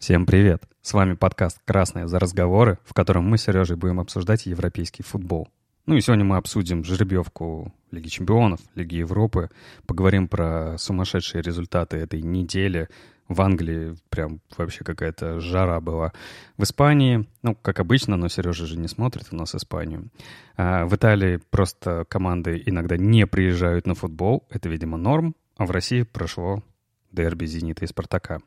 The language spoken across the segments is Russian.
Всем привет! С вами подкаст «Красные за разговоры», в котором мы с Сережей будем обсуждать европейский футбол. Ну и сегодня мы обсудим жеребьевку Лиги Чемпионов, Лиги Европы, поговорим про сумасшедшие результаты этой недели. В Англии прям вообще какая-то жара была. В Испании, ну, как обычно, но Сережа же не смотрит у нас Испанию. А в Италии просто команды иногда не приезжают на футбол, это, видимо, норм, а в России прошло дерби «Зенита» и «Спартака».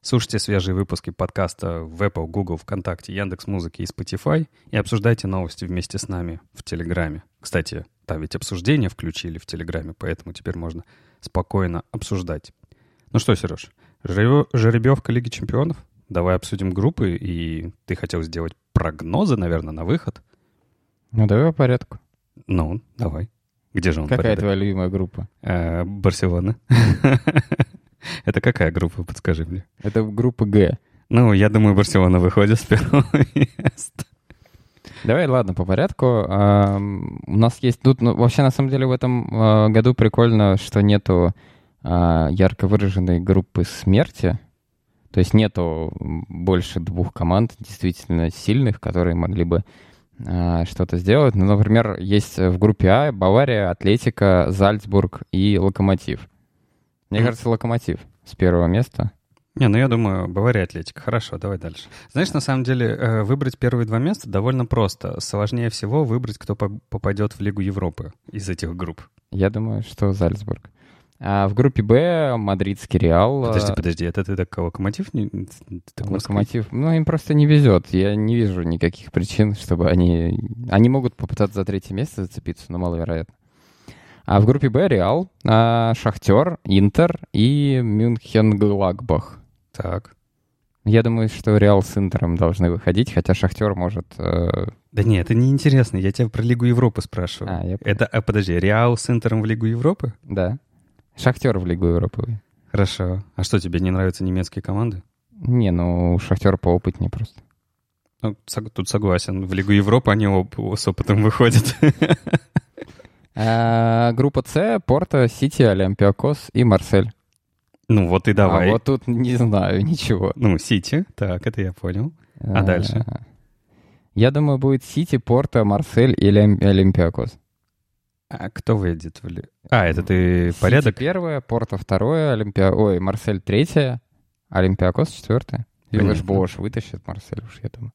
Слушайте свежие выпуски подкаста в Apple, Google, ВКонтакте, Яндекс.Музыке и Spotify и обсуждайте новости вместе с нами в Телеграме. Кстати, там ведь обсуждения включили в Телеграме, поэтому теперь можно спокойно обсуждать. Ну что, Сереж, жеребьевка Лиги Чемпионов? Давай обсудим группы, и ты хотел сделать прогнозы, наверное, на выход. Ну, давай по порядку. Ну, давай. Где же он Какая порядок? твоя любимая группа? Э, Барселона. Это какая группа, подскажи мне? Это группа Г. Ну, я думаю, Барселона выходит с первого места. Давай, ладно, по порядку. У нас есть тут, ну, вообще, на самом деле, в этом а, году прикольно, что нету а, ярко выраженной группы смерти. То есть нету больше двух команд действительно сильных, которые могли бы а, что-то сделать. Ну, например, есть в группе А Бавария, Атлетика, Зальцбург и Локомотив. Мне кажется, Локомотив с первого места. Не, ну я думаю, Бавария Атлетика. Хорошо, давай дальше. Знаешь, на самом деле, э, выбрать первые два места довольно просто. Сложнее всего выбрать, кто по- попадет в Лигу Европы из этих групп. Я думаю, что Зальцбург. А в группе Б мадридский Реал. Подожди, а, подожди, это ты так Локомотив не... так Локомотив. Ну, им просто не везет. Я не вижу никаких причин, чтобы они... Они могут попытаться за третье место зацепиться, но маловероятно. А в группе Б Реал, а, Шахтер, Интер и Мюнхен Гладбах. Так. Я думаю, что Реал с Интером должны выходить, хотя Шахтер может... э, Да не, это неинтересно, я тебя про Лигу Европы спрашиваю. А, я. Это, а, подожди, Реал с Интером в Лигу Европы? Да. Шахтер в Лигу Европы. Хорошо. А что, тебе не нравятся немецкие команды? Не, ну, Шахтер поопытнее просто. Ну, тут согласен. В Лигу Европы они оп- с опытом выходят. А, группа С, Порто, Сити, Олимпиакос и Марсель. Ну вот и давай. А вот тут не знаю ничего. Ну, Сити, так, это я понял. А дальше? А, Я думаю, будет Сити, Порто, Марсель и Олим- Олимпиакос. А кто выйдет в А, это ты порядок? Сити первое, Порто второе, Олимпиа... Ой, Марсель третье, Олимпиакос четвертое. Виллаш-Боаш вытащит Марсель уж, я думаю.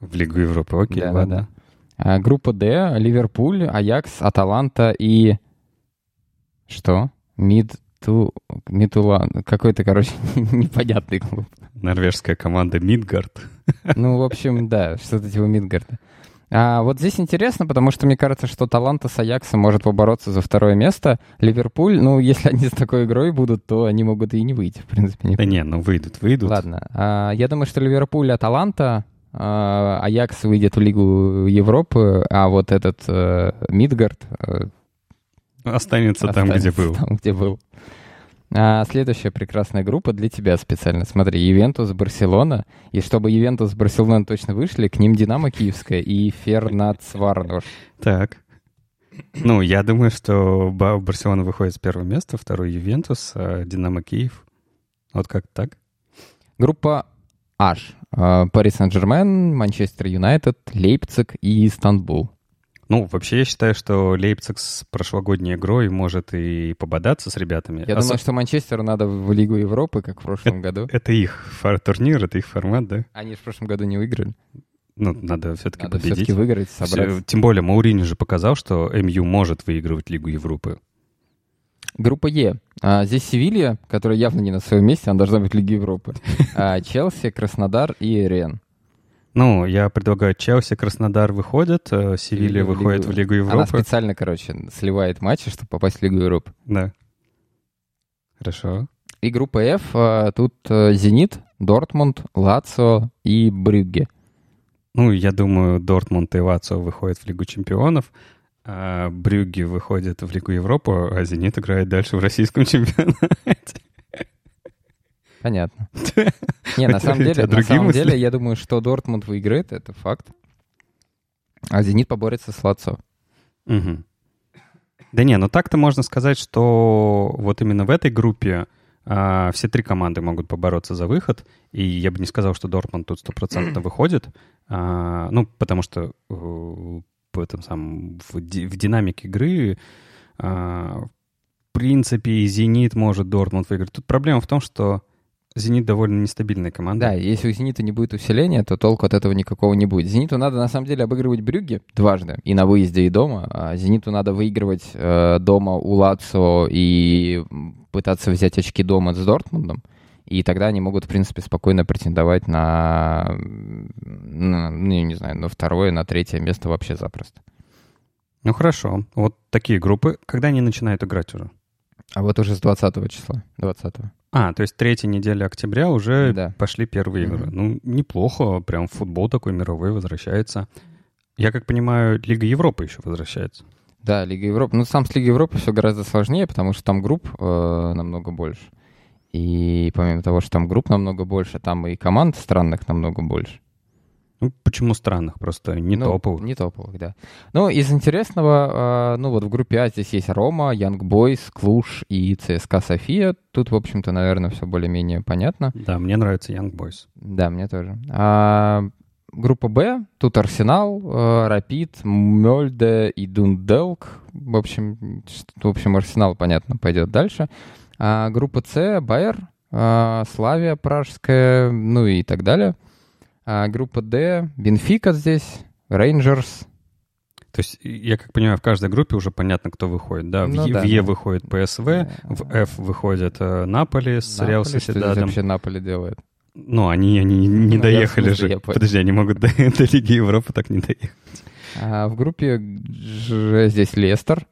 В Лигу Европы, окей, Да, да, ладно. А, группа Д, Ливерпуль, Аякс, Аталанта и... Что? Мид... Ту... Мидтьюлланн. Какой-то, короче, непонятный клуб. Норвежская команда Мидгард. Ну, в общем, да, что-то типа Мидгарда. А вот здесь интересно, потому что мне кажется, что Таланта с Аяксом может побороться за второе место. Ливерпуль, ну, если они с такой игрой будут, то они могут и не выйти, в принципе. Не... Да не, ну выйдут, выйдут. Ладно. А, я думаю, что Ливерпуль, Аталанта, а, Аякс выйдет в Лигу Европы, а вот этот э, Мидгард э, Останется там, где останется был. Там, где был. А, следующая прекрасная группа для тебя специально. Смотри, Ювентус, Барселона. И чтобы Ювентус с Барселоной точно вышли, к ним Динамо Киевская и Фернац Вардош. Так. Ну, я думаю, что Ба- Барселона выходит с первого места, второй Ювентус, а Динамо Киев. Вот как так? Группа H. А, Пари Сен-Жермен, Манчестер Юнайтед, Лейпциг и Стамбул. Ну, вообще, я считаю, что Лейпциг с прошлогодней игрой может и пободаться с ребятами. Я Осо- думаю, что Манчестеру надо в Лигу Европы, как в прошлом году. Это их фар- турнир, это их формат, да? Они в прошлом году не выиграли. Ну, надо все-таки Надо победить. все-таки выиграть, Всё- собрать. Тем более Маурини же показал, что МЮ может выигрывать Лигу Европы. Группа Е. А, здесь Севилья, которая явно не на своем месте, она должна быть в Лиге Европы. А, Челси, Краснодар и Рен. Ну, я предлагаю Челси, Краснодар выходят, э, Севилья выходит в Лигу- Лигу Она Европы. специально, короче, сливает матчи, чтобы попасть в Лигу Европы. Да. Хорошо. И группа F, а, тут э, Зенит, Дортмунд, Лацио и Брюгге. Ну, я думаю, Дортмунд и Лацио выходят в Лигу Чемпионов, а Брюгге выходит в Лигу Европы, а Зенит играет дальше в российском чемпионате. Понятно. Не, на самом деле, на другие самом деле, я думаю, что Дортмунд выиграет, это факт. А Зенит поборется с Лацио. Мгм. Да не, ну так-то можно сказать, что вот именно в этой группе А, все три команды могут побороться за выход, и я бы не сказал, что Дортмунд тут стопроцентно выходит, а, ну, потому что э, в этом самом, в, в динамике игры а, в принципе, «Зенит» может Дортмунд выиграть. Тут проблема в том, что «Зенит» довольно нестабильная команда. Да, если у «Зенита» не будет усиления, то толку от этого никакого не будет. «Зениту» надо, на самом деле, обыгрывать Брюгге дважды, и на выезде, и дома. А «Зениту» надо выигрывать э, дома у «Лацо» и пытаться взять очки дома с Дортмундом, и тогда они могут, в принципе, спокойно претендовать на, на ну, не знаю, на второе, на третье место вообще запросто. Ну хорошо, вот такие группы, когда они начинают играть уже? А вот уже с 20 числа, 20 -го. А, то есть третья неделя октября уже да. пошли первые игры. Mm-hmm. Ну, неплохо, прям футбол такой мировой возвращается. Я как понимаю, Лига Европы еще возвращается. Да, Лига Европы. Ну, сам с Лигой Европы все гораздо сложнее, потому что там групп э, намного больше. И помимо того, что там групп намного больше, там и команд странных намного больше. Ну, почему странных? Просто не ну, топовых. Не топовых, да. Ну, из интересного, э, ну вот в группе А здесь есть Рома, Янг Бойс, Клуш и ЦСКА София. Тут, в общем-то, наверное, все более-менее понятно. Да, мне нравится Янг Бойс. Да, мне тоже. А, Группа Б, тут Арсенал, э, Рапид, Мёльде и Дунделк. В общем, в общем, Арсенал, понятно, пойдет дальше. А группа С, Байер, э, Славия Пражская, ну и так далее. А группа Д, Бенфика здесь, Рейнджерс. То есть, я как понимаю, в каждой группе уже понятно, кто выходит. Да, ну, в, да, в Е да. выходит ПСВ, да. в F выходит э, Наполи с Реал Сосидадом. Что вообще Наполи делает? Ну, они, они не ну, доехали смысле, же. Подожди, они могут до, до Лиги Европы так не доехать. А, в группе Ж здесь Лестер.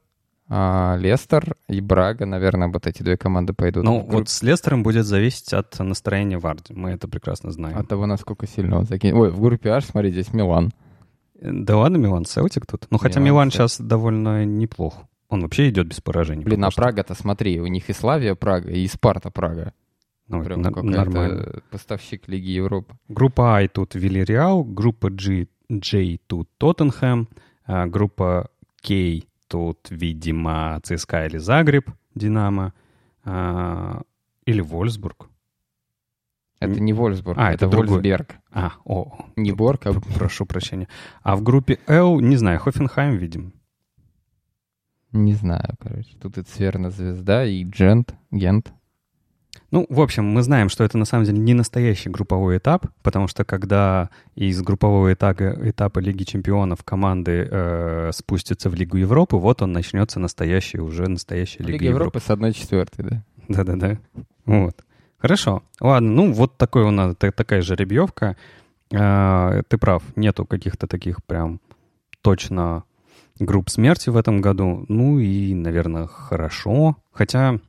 А, Лестер и Брага, наверное, вот эти две команды пойдут. Ну, вот с Лестером будет зависеть от настроения Варди. Мы это прекрасно знаем. От того, насколько сильно он закинет. Ой, в группе H, смотри, здесь Милан. Да ладно, Милан, Селтик тут. Ну, хотя Милан, Милан сейчас довольно неплох. Он вообще идет без поражений. Блин, а Прага-то смотри, у них и Славия Прага, и Спарта Прага. Ну, Прям на, нормально. поставщик Лиги Европы. Группа А тут Вильяреал, группа G, J тут Тоттенхэм, а группа К тут, видимо, ЦСКА или Загреб, Динамо, а, или Вольсбург. Это не Вольсбург, а, это, это Вольсберг. А, о. Не Борг, а... Прошу прощения. А в группе Л, не знаю, Хофенхайм видим. Не знаю, короче. Тут и Цверна Звезда, и Джент, Гент. Ну, в общем, мы знаем, что это на самом деле не настоящий групповой этап, потому что когда из группового этапа, этапа Лиги Чемпионов команды э, спустятся в Лигу Европы, вот он начнется настоящий, уже настоящий Лига, Лига Европы. Европы с одной четвертой, да? Да-да-да. Вот. Хорошо. Ладно, ну вот такой у нас такая жеребьевка. Э, ты прав, нету каких-то таких прям точно групп смерти в этом году. Ну и, наверное, хорошо. Хотя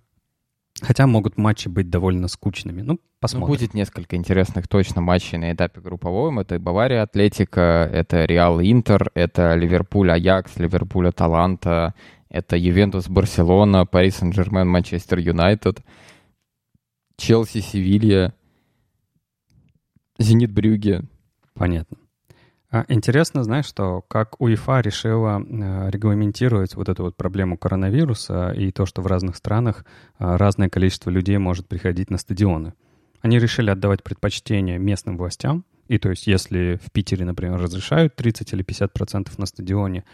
Хотя могут матчи быть довольно скучными. Ну, посмотрим. Ну, будет несколько интересных точно матчей на этапе групповом. Это Бавария Атлетика, это Реал Интер, это Ливерпуль Аякс, Ливерпуль Аталанта, это Ювентус Барселона, Пари Сен-Жермен Манчестер Юнайтед, Челси Севилья, Зенит Брюге. Понятно. А, интересно, знаешь, что как УЕФА решила э, регламентировать вот эту вот проблему коронавируса и то, что в разных странах э, разное количество людей может приходить на стадионы. Они решили отдавать предпочтение местным властям, и то есть если в Питере, например, разрешают 30 или 50 процентов на стадионе,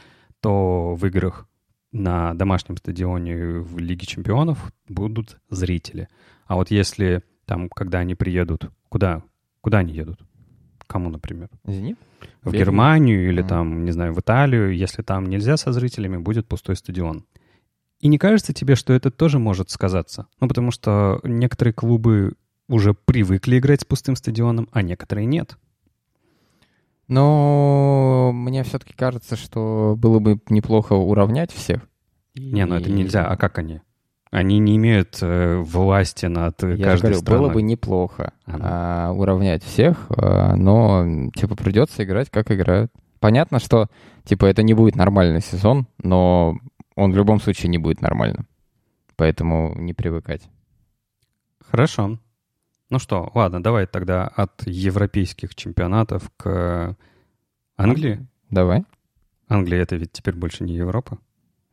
то в играх на домашнем стадионе в Лиге чемпионов будут зрители. А вот если там, когда они приедут, куда, куда они едут? Кому, например? Зенит? В Бельгию? Германию или mm. там, не знаю, в Италию. Если там нельзя со зрителями, будет пустой стадион. И не кажется тебе, что это тоже может сказаться? Ну, потому что некоторые клубы уже привыкли играть с пустым стадионом, а некоторые нет. Но мне все-таки кажется, что было бы неплохо уравнять всех. Не, ну это нельзя. А как они? Они не имеют э, власти над Я каждой говорю, страной. было бы неплохо ага. а, уравнять всех, а, но типа придется играть, как играют. Понятно, что типа это не будет нормальный сезон, но он в любом случае не будет нормальным. Поэтому не привыкать. Хорошо. Ну что, ладно, давай тогда от европейских чемпионатов к Англии. Давай. Англия это ведь теперь больше не Европа.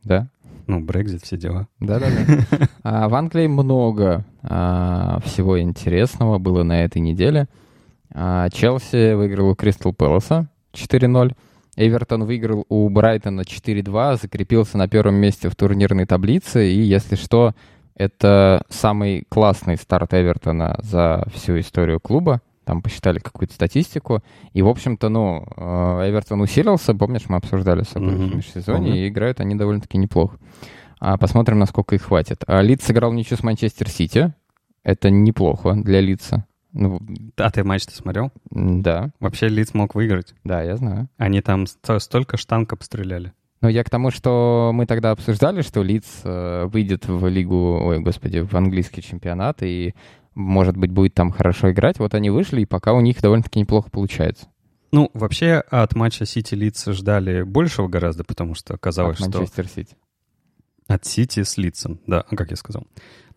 Да. Ну, Брекзит, все дела. Да-да-да. А в Англии много а, всего интересного было на этой неделе. А, Челси выиграл у Кристал Пэласа 4-0. Эвертон выиграл у Брайтона 4-2, закрепился на первом месте в турнирной таблице. И, если что, это самый классный старт Эвертона за всю историю клуба. Там посчитали какую-то статистику. И, в общем-то, ну, э, Эвертон усилился. Помнишь, мы обсуждали с тобой mm-hmm. в межсезонье, Помню. и играют они довольно-таки неплохо. А посмотрим, насколько их хватит. А Лидс сыграл ничью с Манчестер Сити. Это неплохо для Лидса. Ну, а ты матч-то смотрел? Да. Вообще Лидс мог выиграть. Да, я знаю. Они там столько штанг обстреляли. Ну, я к тому, что мы тогда обсуждали, что Лидс э, выйдет в лигу, ой, господи, в английский чемпионат, и может быть, будет там хорошо играть. Вот они вышли, и пока у них довольно-таки неплохо получается. Ну, вообще от матча Сити Лидс ждали большего гораздо, потому что казалось, от Манчестер Сити. От Сити с Лидсом, да, как я сказал.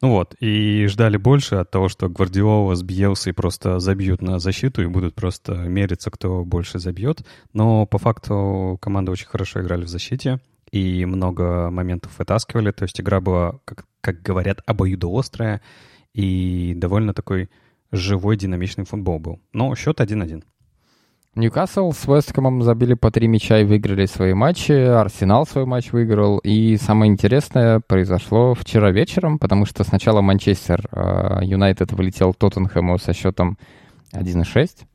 Ну вот, и ждали больше от того, что Гвардиола с Бьелсой просто забьют на защиту и будут просто мериться, кто больше забьет. Но по факту команда очень хорошо играли в защите и много моментов вытаскивали. То есть игра была, как, как говорят, обоюдоострая и довольно такой живой, динамичный футбол был. Но счет 1-1. Ньюкасл с Весткомом забили по три мяча и выиграли свои матчи. Арсенал свой матч выиграл. И самое интересное произошло вчера вечером, потому что сначала Манчестер а, Юнайтед вылетел Тоттенхэму со счетом 1-6.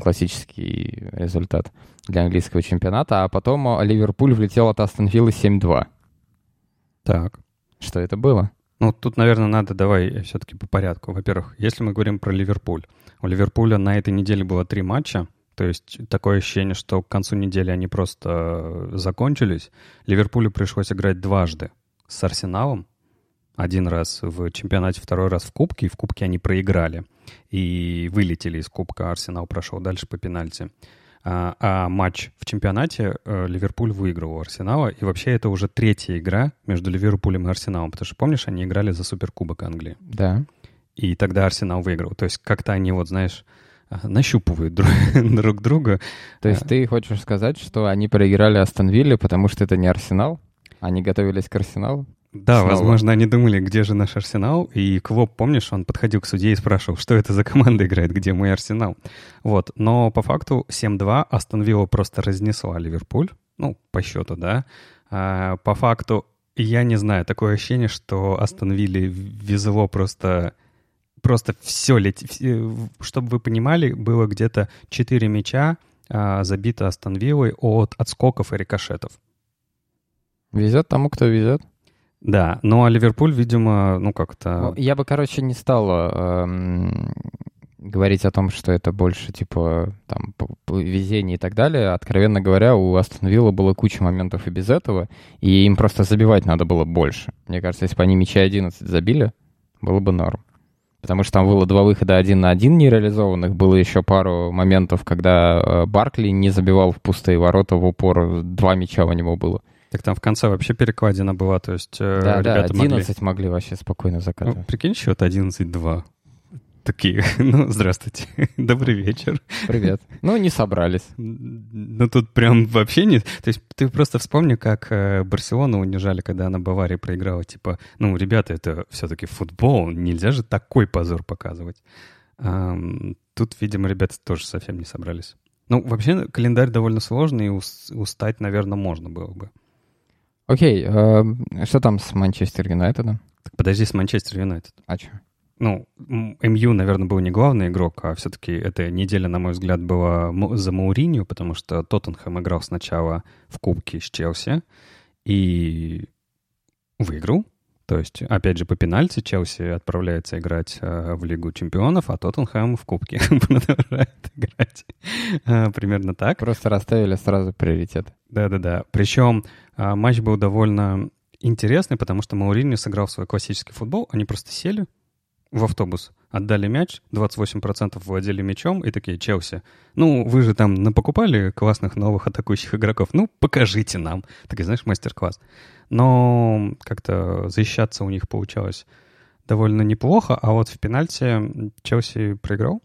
Классический результат для английского чемпионата. А потом Ливерпуль влетел от Астон Виллы 7-2. Так. Что это было? Ну, тут, наверное, надо давай все-таки по порядку. Во-первых, если мы говорим про Ливерпуль. У Ливерпуля на этой неделе было три матча. То есть такое ощущение, что к концу недели они просто э, закончились. Ливерпулю пришлось играть дважды с Арсеналом. Один раз в чемпионате, второй раз в Кубке. И в Кубке они проиграли. И вылетели из Кубка. Арсенал прошел дальше по пенальти. А, а матч в чемпионате э, Ливерпуль выиграл у Арсенала. И вообще это уже третья игра между Ливерпулем и Арсеналом. Потому что, помнишь, они играли за Суперкубок Англии. Да. И тогда Арсенал выиграл. То есть как-то они вот, знаешь, нащупывают друг, друг друга. То есть ты хочешь сказать, что они проиграли Астон Вилле, потому что это не Арсенал? Они готовились к Арсеналу? Да, Снова. возможно, они думали, где же наш Арсенал, и Клоп, помнишь, он подходил к судье и спрашивал, что это за команда играет, где мой Арсенал. Вот, но по факту 7-2 Астон Вилла просто разнесла Ливерпуль, ну, по счету, да. А, по факту, я не знаю, такое ощущение, что Астон Вилле везло просто просто все летит. Чтобы вы понимали, было где-то 4 мяча а, забито Астон Виллой от отскоков и рикошетов. Везет тому, кто везет. Да, ну а Ливерпуль, видимо, ну как-то... Ну, я бы, короче, не стал эм, говорить о том, что это больше, типа, там, везение и так далее. Откровенно говоря, у Астон Вилла было куча моментов и без этого, и им просто забивать надо было больше. Мне кажется, если бы они мяча 11 забили, было бы норм. Потому что там было два выхода один на один нереализованных. Было еще пару моментов, когда э, Баркли не забивал в пустые ворота в упор. Два мяча у него было. Так там в конце вообще перекладина была, то есть э, да, ребята да, 11 могли... могли вообще спокойно закатывать. Ну, прикинь, счет 11-2. Такие, ну, здравствуйте, добрый вечер. Привет. Ну, не собрались. Ну, тут прям вообще нет. То есть ты просто вспомни, как э, Барселону унижали, когда она Баварии проиграла. Типа, ну, ребята, это все-таки футбол, нельзя же такой позор показывать. Тут, видимо, ребята тоже совсем не собрались. Ну, вообще, календарь довольно сложный, и устать, наверное, можно было бы. Окей, э, что там с Манчестер Юнайтедом? Подожди, с Манчестер Юнайтед. А что? Ну, МЮ, наверное, был не главный игрок, а все-таки эта неделя, на мой взгляд, была за Мауринью, потому что Тоттенхэм играл сначала в Кубке с Челси и выиграл. То есть, опять же, по пенальти Челси отправляется играть э, в Лигу чемпионов, а Тоттенхэм в Кубке продолжает играть. Э, примерно так. Просто расставили сразу приоритет. Да-да-да. Причем матч был довольно интересный, потому что Мауриньо сыграл свой классический футбол. Они просто сели в автобус, отдали мяч, 28% владели мячом и такие, Челси, ну, вы же там напокупали классных новых атакующих игроков, ну, покажите нам. Такой, знаешь, мастер-класс. Но как-то защищаться у них получалось довольно неплохо, а вот в пенальти Челси проиграл,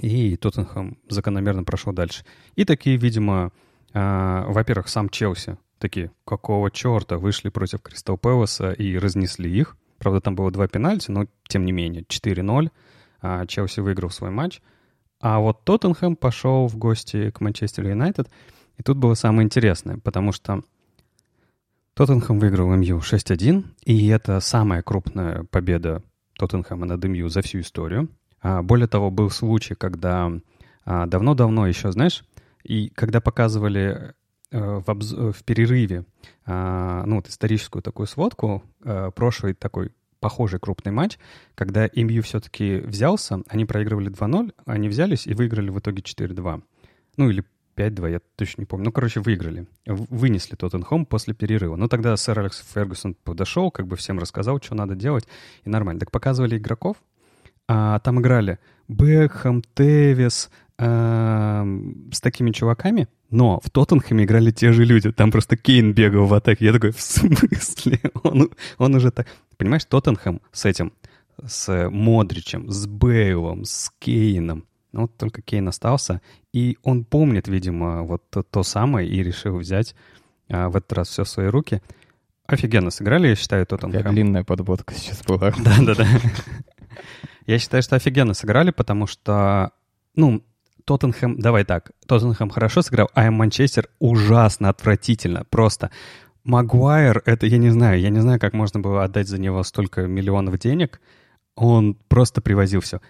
и Тоттенхэм закономерно прошел дальше. И такие, видимо, э, во-первых, сам Челси Такие, какого черта, вышли против Кристал Пэласа и разнесли их. Правда, там было два пенальти, но тем не менее, 4-0. А Челси выиграл свой матч. А вот Тоттенхэм пошел в гости к Манчестер Юнайтед. И тут было самое интересное, потому что Тоттенхэм выиграл МЮ 6-1, и это самая крупная победа Тоттенхэма над МЮ за всю историю. А более того, был случай, когда а, давно-давно еще, знаешь, и когда показывали в, обз... в перерыве а, ну, вот историческую такую сводку, а, прошлый такой похожий крупный матч, когда МЮ все-таки взялся, они проигрывали 2-0, они взялись и выиграли в итоге 4-2. Ну или 5-2, я точно не помню. Ну, короче, выиграли. Вынесли Тоттенхэм после перерыва. Ну, тогда сэр Алекс Фергюсон подошел, как бы всем рассказал, что надо делать, и нормально. Так показывали игроков, а там играли Бекхэм, Тевис, э, с такими чуваками, но в Тоттенхэме играли те же люди. Там просто Кейн бегал в атаке. Я такой, в смысле? Он, он уже так... Понимаешь, Тоттенхэм с этим, с Модричем, с Бейлом, с Кейном. Ну, вот только Кейн остался. И он помнит, видимо, вот то, то самое и решил взять а, в этот раз все в свои руки. Офигенно сыграли, я считаю, Тоттенхэм. Как длинная подводка сейчас была. Да-да-да. Я считаю, что офигенно сыграли, потому что, ну, Тоттенхэм, давай так, Тоттенхэм хорошо сыграл, а Манчестер ужасно, отвратительно, просто. Магуайр, это я не знаю, я не знаю, как можно было отдать за него столько миллионов денег. Он просто привозил все.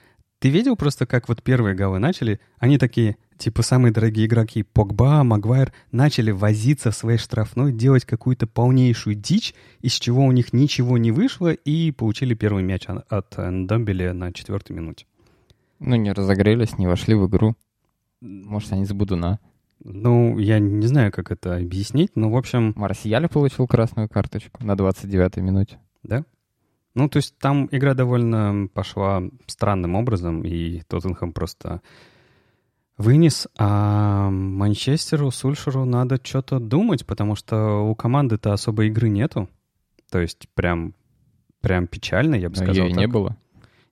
Ты видел просто, как вот первые голы начали? Они такие, типа самые дорогие игроки, Погба, Магуайр, начали возиться в своей штрафной, делать какую-то полнейшую дичь, из чего у них ничего не вышло, и получили первый мяч от Ndомбеля на четвертой минуте. Ну, не разогрелись, не вошли в игру. Может, они с Будуна. Ну, я не знаю, как это объяснить, но, в общем... Марсиаль получил красную карточку на 29-й минуте. Да? Ну, то есть там игра довольно пошла странным образом, и Тоттенхэм просто вынес, а Манчестеру, Сульшеру надо что-то думать, потому что у команды-то особой игры нету. То есть прям, прям печально, я бы но сказал. Ее не было.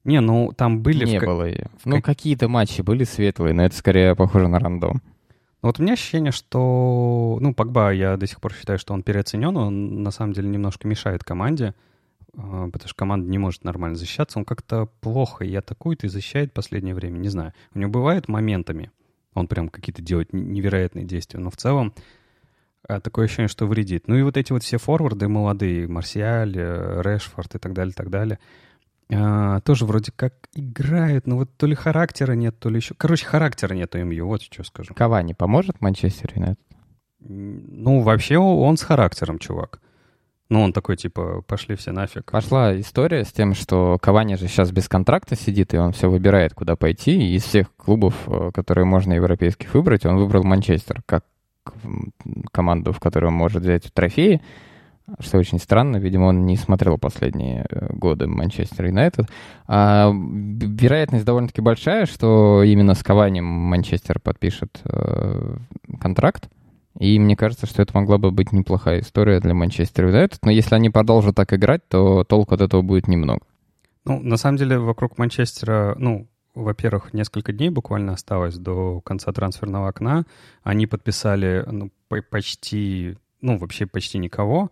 Не, ну там были... Не в... было ее. В... Ну, какие-то матчи были светлые, но это скорее похоже на рандом. Вот у меня ощущение, что... Ну, Погба, я до сих пор считаю, что он переоценен, он на самом деле немножко мешает команде, а, потому что команда не может нормально защищаться. Он как-то плохо и атакует, и защищает в последнее время, не знаю. У него бывают моментами, он прям какие-то делает невероятные действия, но в целом а, такое ощущение, что вредит. Ну и вот эти вот все форварды молодые, Марсиаль, э, Решфорд и так далее, так далее — а, тоже вроде как играют, но вот то ли характера нет, то ли еще... Короче, характера нет у МЮ, вот что скажу. Кавани поможет Манчестер Юнайтед? Ну, вообще он с характером, чувак. Ну, он такой, типа, пошли все нафиг. Пошла история с тем, что Кавани же сейчас без контракта сидит, и он все выбирает, куда пойти. И из всех клубов, э, которые можно европейских выбрать, он выбрал Манчестер как команду, в которой он может взять трофеи что очень странно. Видимо, он не смотрел последние э, годы Манчестер Юнайтед. А вероятность довольно-таки большая, что именно с Каванем Манчестер подпишет э, контракт. И мне кажется, что это могла бы быть неплохая история для Манчестер Юнайтед. Но если они продолжат так играть, то толку от этого будет немного. Ну, на самом деле, вокруг Манчестера, ну, во-первых, несколько дней буквально осталось до конца трансферного окна. Они подписали ну, почти, ну, вообще почти никого.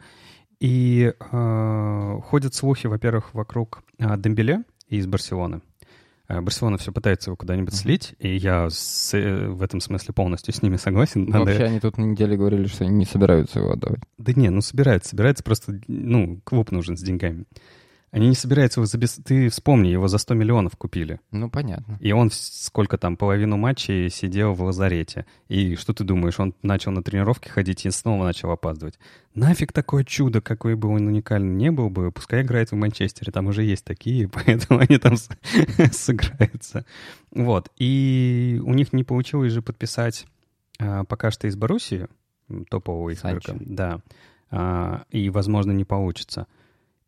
И э, ходят слухи, во-первых, вокруг э, Дембеле из Барселоны. Э, Барселона все пытается его куда-нибудь слить, и я с, э, в этом смысле полностью с ними согласен. Надо... Вообще они тут на неделе говорили, что они не собираются его отдавать. Да не, ну собираются, собираются, просто, ну, клуб нужен с деньгами. Они не собираются его за... Ты вспомни, его за 100 миллионов купили. Ну, понятно. И он сколько там, половину матчей сидел в лазарете. И что ты думаешь, он начал на тренировке ходить и снова начал опаздывать. Нафиг такое чудо, какой бы он уникальный не был бы, пускай играет в Манчестере, там уже есть такие, поэтому они там сыграются. Вот. И у них не получилось же подписать а, пока что из Боруссии топового игрока. Да. А, и, возможно, не получится.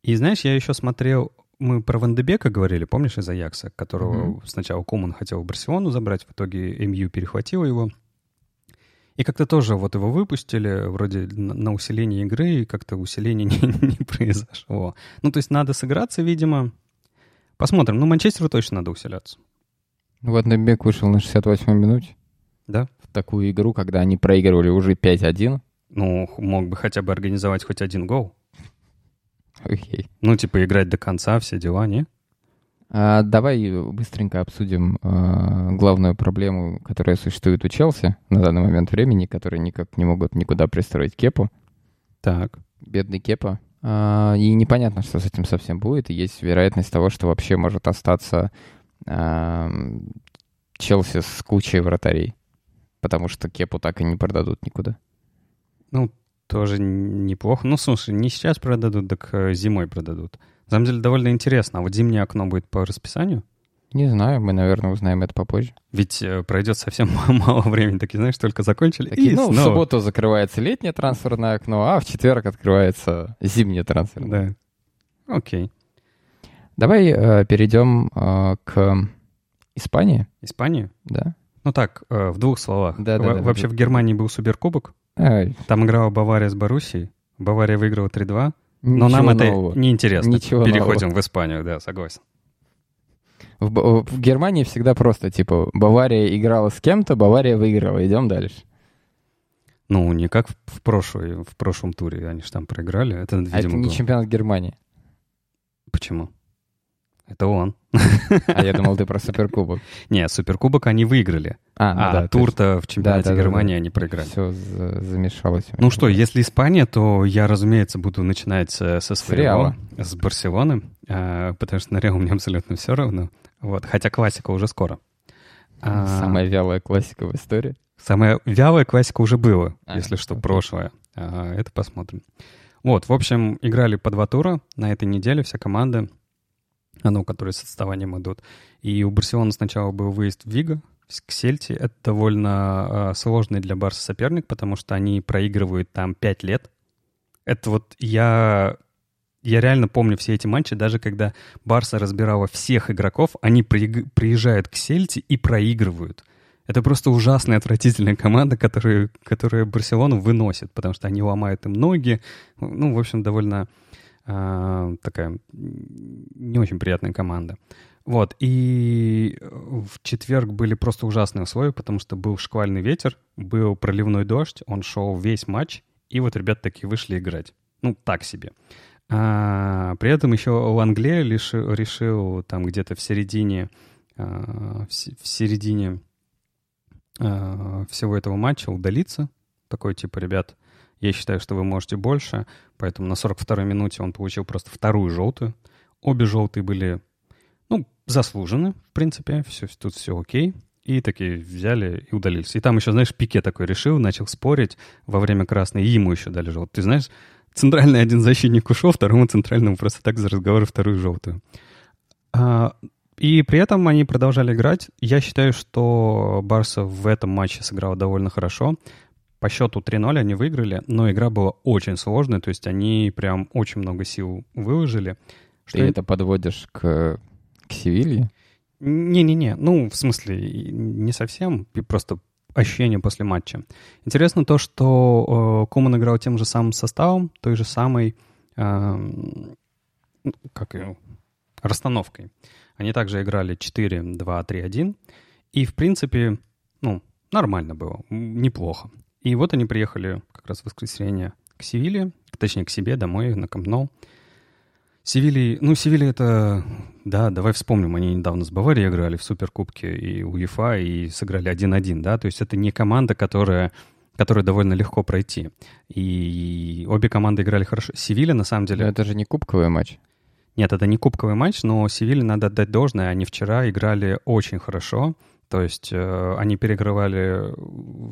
И знаешь, я еще смотрел, мы про Вандебека говорили, помнишь, из Аякса, которого mm-hmm. сначала Куман хотел в Барселону забрать, в итоге МЮ перехватил его. И как-то тоже вот его выпустили вроде на усиление игры, и как-то усиление не, не произошло. Ну, то есть надо сыграться, видимо. Посмотрим. Ну, Манчестеру точно надо усиляться. Вот Небек вышел на 68-й минуте. Да. В такую игру, когда они проигрывали уже 5-1. Ну, мог бы хотя бы организовать хоть один гол. Окей. Ну, типа, играть до конца, все дела, не? А, давай быстренько обсудим а, главную проблему, которая существует у Челси на данный момент времени, которые никак не могут никуда пристроить Кепу. Так. Бедный Кепа. А, и непонятно, что с этим совсем будет. И есть вероятность того, что вообще может остаться а, Челси с кучей вратарей. Потому что Кепу так и не продадут никуда. Ну, тоже неплохо. Ну, слушай, не сейчас продадут, так э, зимой продадут. На самом деле довольно интересно. А вот зимнее окно будет по расписанию? Не знаю, мы, наверное, узнаем это попозже. Ведь э, пройдет совсем мало времени. Такие, знаешь, только закончили. Такие, и ну, снова. в субботу закрывается летнее трансферное окно, а в четверг открывается зимнее трансферное. Да. Окей. Давай э, перейдем э, к Испании. Испания? Да. Ну так, э, в двух словах. Да, да, да, Вообще да. в Германии был суперкубок. Там играла Бавария с Боруссией. Бавария выиграла 3-2. Но ничего нам это нового. неинтересно. Ничего Переходим в Испанию, да, согласен. В, в Германии всегда просто, типа, Бавария играла с кем-то, Бавария выиграла, идем дальше. Ну, не как в, в прошлой, в прошлом туре. Они же там проиграли. Это, видимо, А это не было. чемпионат Германии. Почему? Это он. А я думал, ты про Суперкубок. Не, суперкубок они выиграли. А, ну А, да, тур-то в чемпионате Да, да, Германии да. они проиграли. Все замешалось. Ну что, если Испания, то я, разумеется, буду начинать со своего, Реала. с Барселоны, а, потому что на Реал мне абсолютно все равно. Вот, хотя классика уже скоро. А, Самая вялая классика в истории. Самая вялая классика уже было, А, если что, окей. прошлое. А, это посмотрим. Вот, в общем, играли по два тура на этой неделе, вся команда, а, ну, которые с отставанием идут. И у Барселоны сначала был выезд в Виго, с- к Сельте. Это довольно а, сложный для Барса соперник, потому что они проигрывают там пять лет. Это вот я... Я реально помню все эти матчи, даже когда Барса разбирала всех игроков, они прииг- приезжают к Сельте и проигрывают. Это просто ужасная, отвратительная команда, которая, которая Барселону выносит, потому что они ломают им ноги. Ну, в общем, довольно такая м, не очень приятная команда. Вот, и в четверг были просто ужасные условия, потому что был шквальный ветер, был проливной дождь, он шел весь матч, и вот ребята такие вышли играть. Ну, так себе. А, при этом еще Лангле решил, решил там где-то в середине, а, в, в середине а, всего этого матча удалиться. Такой типа, ребят, я считаю, что вы можете больше. Поэтому на 42-й минуте он получил просто вторую желтую. Обе желтые были, ну, заслужены, в принципе. Все, тут все окей. И такие взяли и удалились. И там еще, знаешь, Пике такой решил, начал спорить во время красной, и ему еще дали желтую. Ты знаешь, центральный один защитник ушел, второму центральному просто так за разговор вторую желтую. А, и при этом они продолжали играть. Я считаю, что Барса в этом матче сыграл довольно хорошо. По счету 3-0 они выиграли, но игра была очень сложная, то есть они прям очень много сил выложили. Ты это подводишь к, к Севилье? Не-не-не, ну, в смысле, не совсем, просто ощущение после матча. Интересно то, что э, Куман играл тем же самым составом, той же самой, ну, как ее, расстановкой. Они также играли 4-2-3-1, и, в принципе, ну, нормально было, неплохо. И вот они приехали как раз в воскресенье к Севилье, точнее, к себе домой, на Камп Ноу. Севильи, ну, Севилья это, да, давай вспомним, они недавно с Баварией играли в Суперкубке и УЕФА и сыграли 1-1, да, то есть это не команда, которая, которая довольно легко пройти. И обе команды играли хорошо. Севилья, на самом Но деле, это же не кубковый матч. нет, это не кубковый матч, но Севилье надо отдать должное. Они вчера играли очень хорошо. То есть э, они перекрывали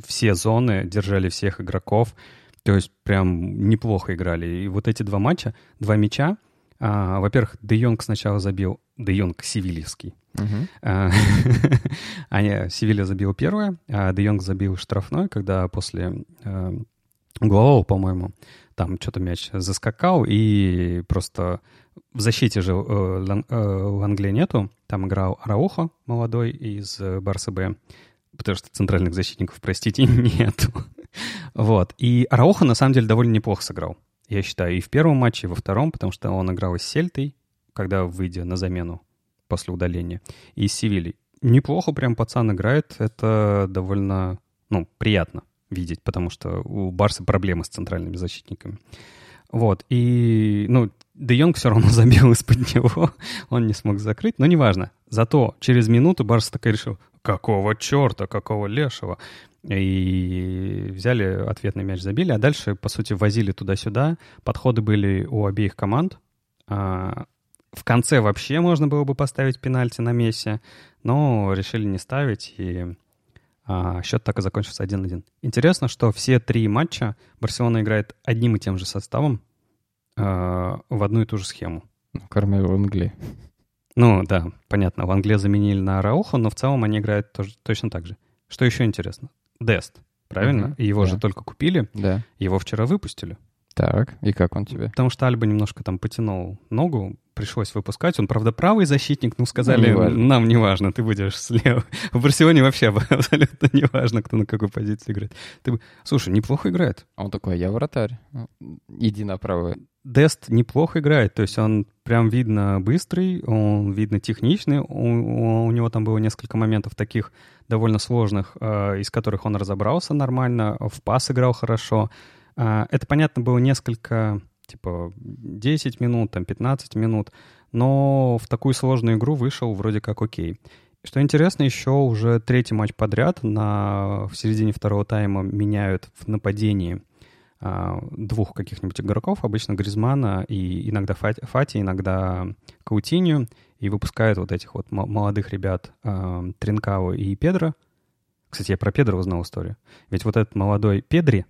все зоны, держали всех игроков. То есть прям неплохо играли. И вот эти два матча, два мяча, а, во-первых, Де Йонг сначала забил, Де Йонг Севильевский. А, Севилья забил первое, а Де Йонг забил штрафной, когда после углового, по-моему, там что-то мяч заскакал, и просто в защите же э, э, Лангле нету. Там играл Раухо, молодой, из э, Барса Б, потому что центральных защитников, простите, нету. Вот. И Раухо, на самом деле, довольно неплохо сыграл. Я считаю, и в первом матче, и во втором, потому что он играл с Сельтой, когда выйдя на замену после удаления, и с Севильей. Неплохо прям пацан играет, это довольно, ну, приятно. Видеть, потому что у Барса проблемы с центральными защитниками. Вот, и, ну, Де Йонг все равно забил из-под него, он не смог закрыть, но неважно. Зато через минуту Барс такой решил, какого черта, какого лешего. И взяли ответный мяч, забили, а дальше, по сути, возили туда-сюда. Подходы были у обеих команд. А, в конце вообще можно было бы поставить пенальти на Месси, но решили не ставить, и а, счет так и закончился 1-1. Интересно, что все три матча Барселона играет одним и тем же составом а, в одну и ту же схему. Ну, кроме в Англии. Ну, да, понятно. В Англии заменили на Раухо, но в целом они играют тоже, точно так же. Что еще интересно? Дест, правильно? Мгм, Его да. же только купили, Да. его вчера выпустили. Так, и как он тебе? Потому что Альба немножко там потянул ногу, пришлось выпускать. Он, правда, правый защитник, ну, сказали, Ну, неважно. нам не важно, ты будешь слева. В Барселоне вообще абсолютно не важно, кто на какой позиции играет. Ты... Слушай, неплохо играет. А Он такой, я вратарь. Иди направо. Дест неплохо играет, то есть он прям видно быстрый, он видно техничный, у, у него там было несколько моментов таких довольно сложных, э, из которых он разобрался нормально, в пас играл хорошо. А, это, понятно, было несколько, типа, 10 минут, там, 15 минут, но в такую сложную игру вышел вроде как окей. Что интересно, еще уже третий матч подряд на, в середине второго тайма меняют в нападении а, двух каких-нибудь игроков, обычно Гризмана и иногда Фати, Фати иногда Каутинью, и выпускают вот этих вот мо- молодых ребят а, Тринкау и Педро. Кстати, я про Педро узнал историю. Ведь вот этот молодой Педри,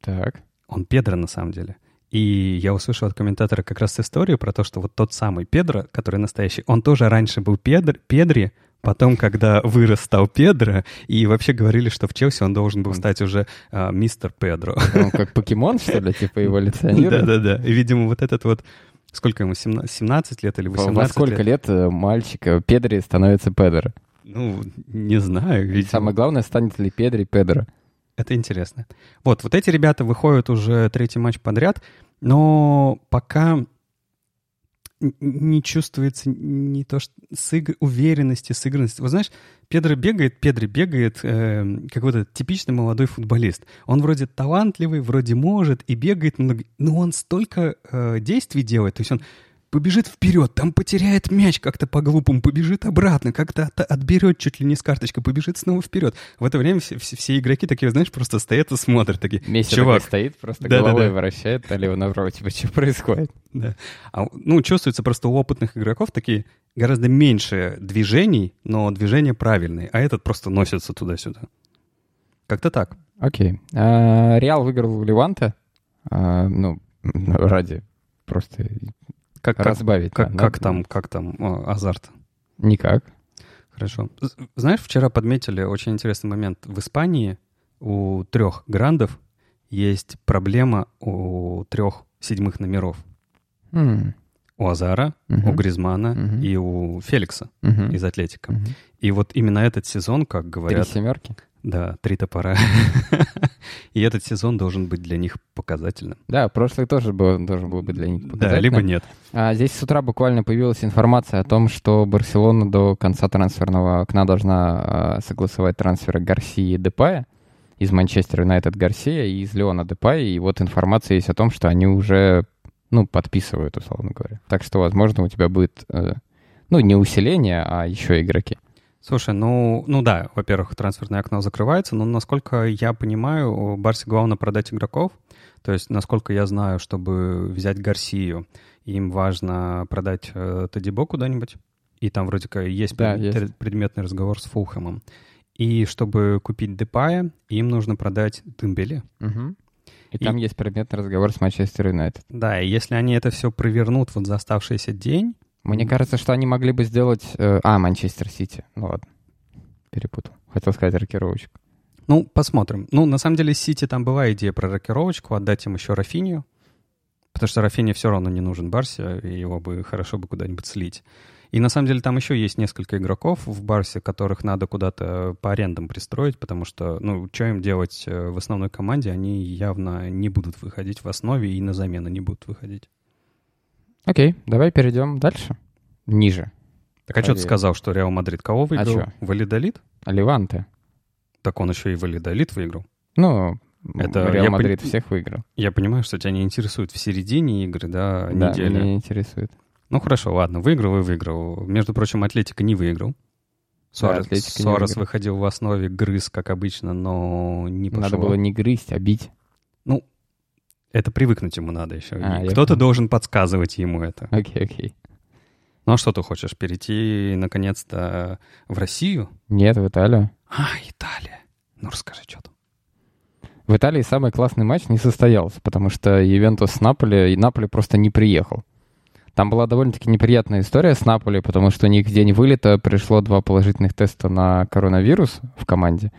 Так. он Педро на самом деле. И я услышал от комментатора как раз историю про то, что вот тот самый Педро, который настоящий, он тоже раньше был Педр, Педри, потом, когда вырос, стал Педро, и вообще говорили, что в Челси он должен был стать уже а, мистер Педро. Он как покемон, что ли, типа эволюционирует? Да-да-да. И, видимо, вот этот вот... Сколько ему? 17, 17 лет или Во 18 во сколько лет э, мальчика Педри становится Педро? Ну, не знаю. Видимо. самое главное, станет ли Педри Педро? Это интересно. Вот, вот эти ребята выходят уже третий матч подряд, но пока не чувствуется не то что сыг- уверенности, сыгранности. Вот знаешь, Педро бегает, Педри бегает, э, как вот этот типичный молодой футболист. Он вроде талантливый, вроде может и бегает но он столько э, действий делает, то есть он побежит вперед, там потеряет мяч как-то по-глупому, побежит обратно, как-то от- отберет чуть ли не с карточкой, побежит снова вперед. В это время все, все- все игроки такие, знаешь, просто стоят и смотрят, такие, Месси чувак, стоит, просто Да-да-да. головой вращает налево-направо. Типа, что происходит? Да. А, ну, чувствуется просто у опытных игроков такие гораздо меньше движений, но движения правильные, а этот просто носится туда-сюда. Как-то так. Окей. А, Реал выиграл у Леванта. А, Ну, ради просто Как, как, разбавить. как, как но там, как там э, азарт? Никак. Хорошо. Знаешь, вчера подметили очень интересный момент. В Испании у трех грандов есть проблема у трех седьмых номеров. М, У Азара, Мгм. у Гризмана Мгм. и у Феликса мгм, из Атлетика. мгм. И вот именно этот сезон, как Три говорят... семерки. Да, три топора. И этот сезон должен быть для них показательным. Да, прошлый тоже был, должен был быть для них Да, показательным. либо нет. А здесь с утра буквально появилась информация о том, что Барселона до конца трансферного окна должна а, согласовать трансферы Гарсии и Депая из Манчестера Юнайтед Гарсия и из Леона Депая. И вот информация есть о том, что они уже, ну, подписывают, условно говоря. Так что, возможно, у тебя будет, э, ну, не усиление, а еще игроки. Слушай, ну, ну да, во-первых, трансферное окно закрывается, но насколько я понимаю, Барсе главное продать игроков. То есть, насколько я знаю, чтобы взять Гарсию, им важно продать э, Тадибо куда-нибудь. И там вроде как есть, Да, пред- есть. предметный разговор с Фулхэмом. И чтобы купить Депая, им нужно продать Дембеле. И, там есть предметный разговор с Манчестер Юнайтед. Да, и если они это все провернут вот за оставшийся день, Мне кажется, что они могли бы сделать... э, а, Манчестер Сити. Ну ладно, перепутал. Хотел сказать рокировочку. Ну, посмотрим. Ну, на самом деле, Сити там была идея про рокировочку, отдать им еще Рафинию, потому что Рафиния все равно не нужен Барсе, и его бы хорошо бы куда-нибудь слить. И на самом деле там еще есть несколько игроков в Барсе, которых надо куда-то по арендам пристроить, потому что, ну, что им делать э, в основной команде, они явно не будут выходить в основе и на замену не будут выходить. Окей, давай перейдем дальше. Ниже. Так а что ты сказал, что Реал Мадрид кого выиграл? чё? Вальядолид? Леванте. Так он еще и Вальядолид выиграл. Ну, Это Реал Мадрид пон- всех выиграл. Я понимаю, что тебя не интересует в середине игры, да, Да, недели. меня не интересует. Ну хорошо, ладно, выиграл и выиграл. Между прочим, Атлетика не выиграл. Суарес, не Суарес выходил в основе, грыз, как обычно, но не пошло. Надо было не грызть, а бить. Это привыкнуть ему надо еще. А, Кто-то должен подсказывать ему это. Окей, окей. Ну а что ты хочешь, перейти наконец-то в Россию? Нет, в Италию. А, Италия. Ну расскажи, что там. В Италии самый классный матч не состоялся, потому что Ювентус с Наполи, и Наполи просто не приехал. Там была довольно-таки неприятная история с Наполи, потому что у них день вылета пришло два положительных теста на коронавирус в команде.